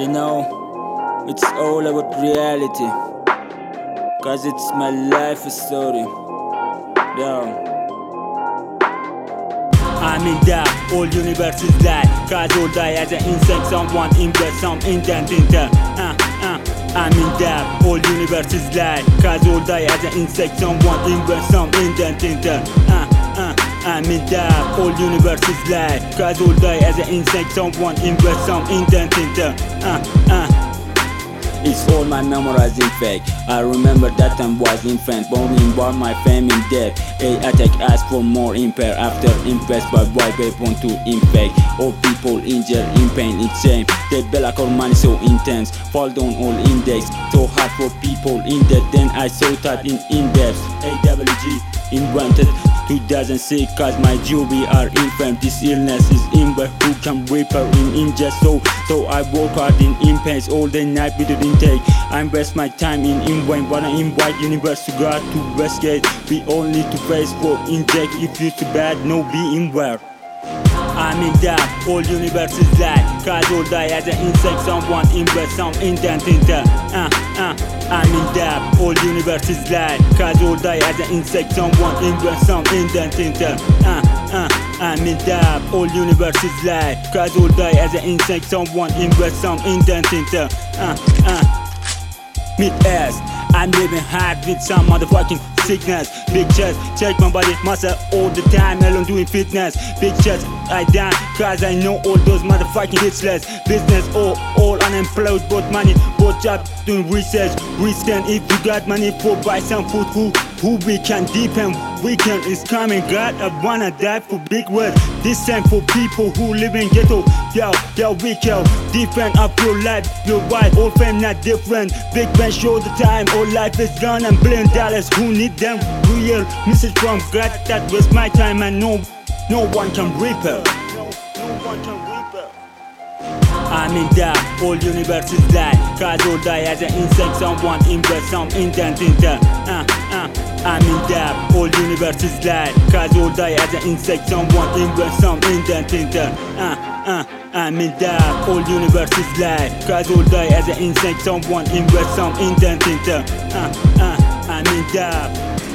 You know, it's all about reality. Cause it's my life story. Yeah. I'm in that, all universe is that Cause all die as an insect, someone invest some intent into uh, uh, I'm in that, all universe is that Cause all die as an insect, someone invest some intent into uh, uh, I'm in that, all universe is that Cause all die as an insect, someone invest some intent into uh, uh, it's all my memorizing fake. I remember that time was infant, born in by my fame in death. A attack asked for more impair after impressed by white weapon to infect. All people injured in pain, it's shame. The black or money so intense, fall down all index. So hard for people in debt, then I saw that in in index. AWG invented 2006 cause my jewelry are infant. This illness is in but who can repair in injustice so So I work hard in impasse all day night without intake. I invest my time in inwine Wanna invite universe to God to rescue. We all need to face for inject. If you too bad no be in where I'm in that, all universe is that Cause all die as an insect, someone invest some intent into uh, uh. I'm in that, all universe is light Cause all die as an insect, someone invent some indent into uh, uh, I'm in that, all universe is light Cause all die as an insect, someone invent some indent into uh, uh Meet ass, I'm living hard with some motherfucking sickness. Big chest, check my body muscle all the time Alone doing fitness. Big chest, I dance Cause I know all those motherfucking bitchless Business all, all unemployed Both money, both job doing research. Risking if you got money for buy some food Who, who we can depend Weekend is coming. God I wanna die for big words. This time for people who live in ghetto. Yo, yo, weak yo Different up your life, your wife All fame not different. Big man show the time All life is gone and billion dollars Who need them? Real message from God that was my time and no no one can repair. I'm in that, all universe is that Cause all die as an insect, someone invest some intent into uh, uh, I'm in that, all universe is that Cause all die as an insect, someone invest some intent into uh, uh, I'm in that, all universe is that Cause all die as an insect, someone invest some intent into uh, uh, I'm in that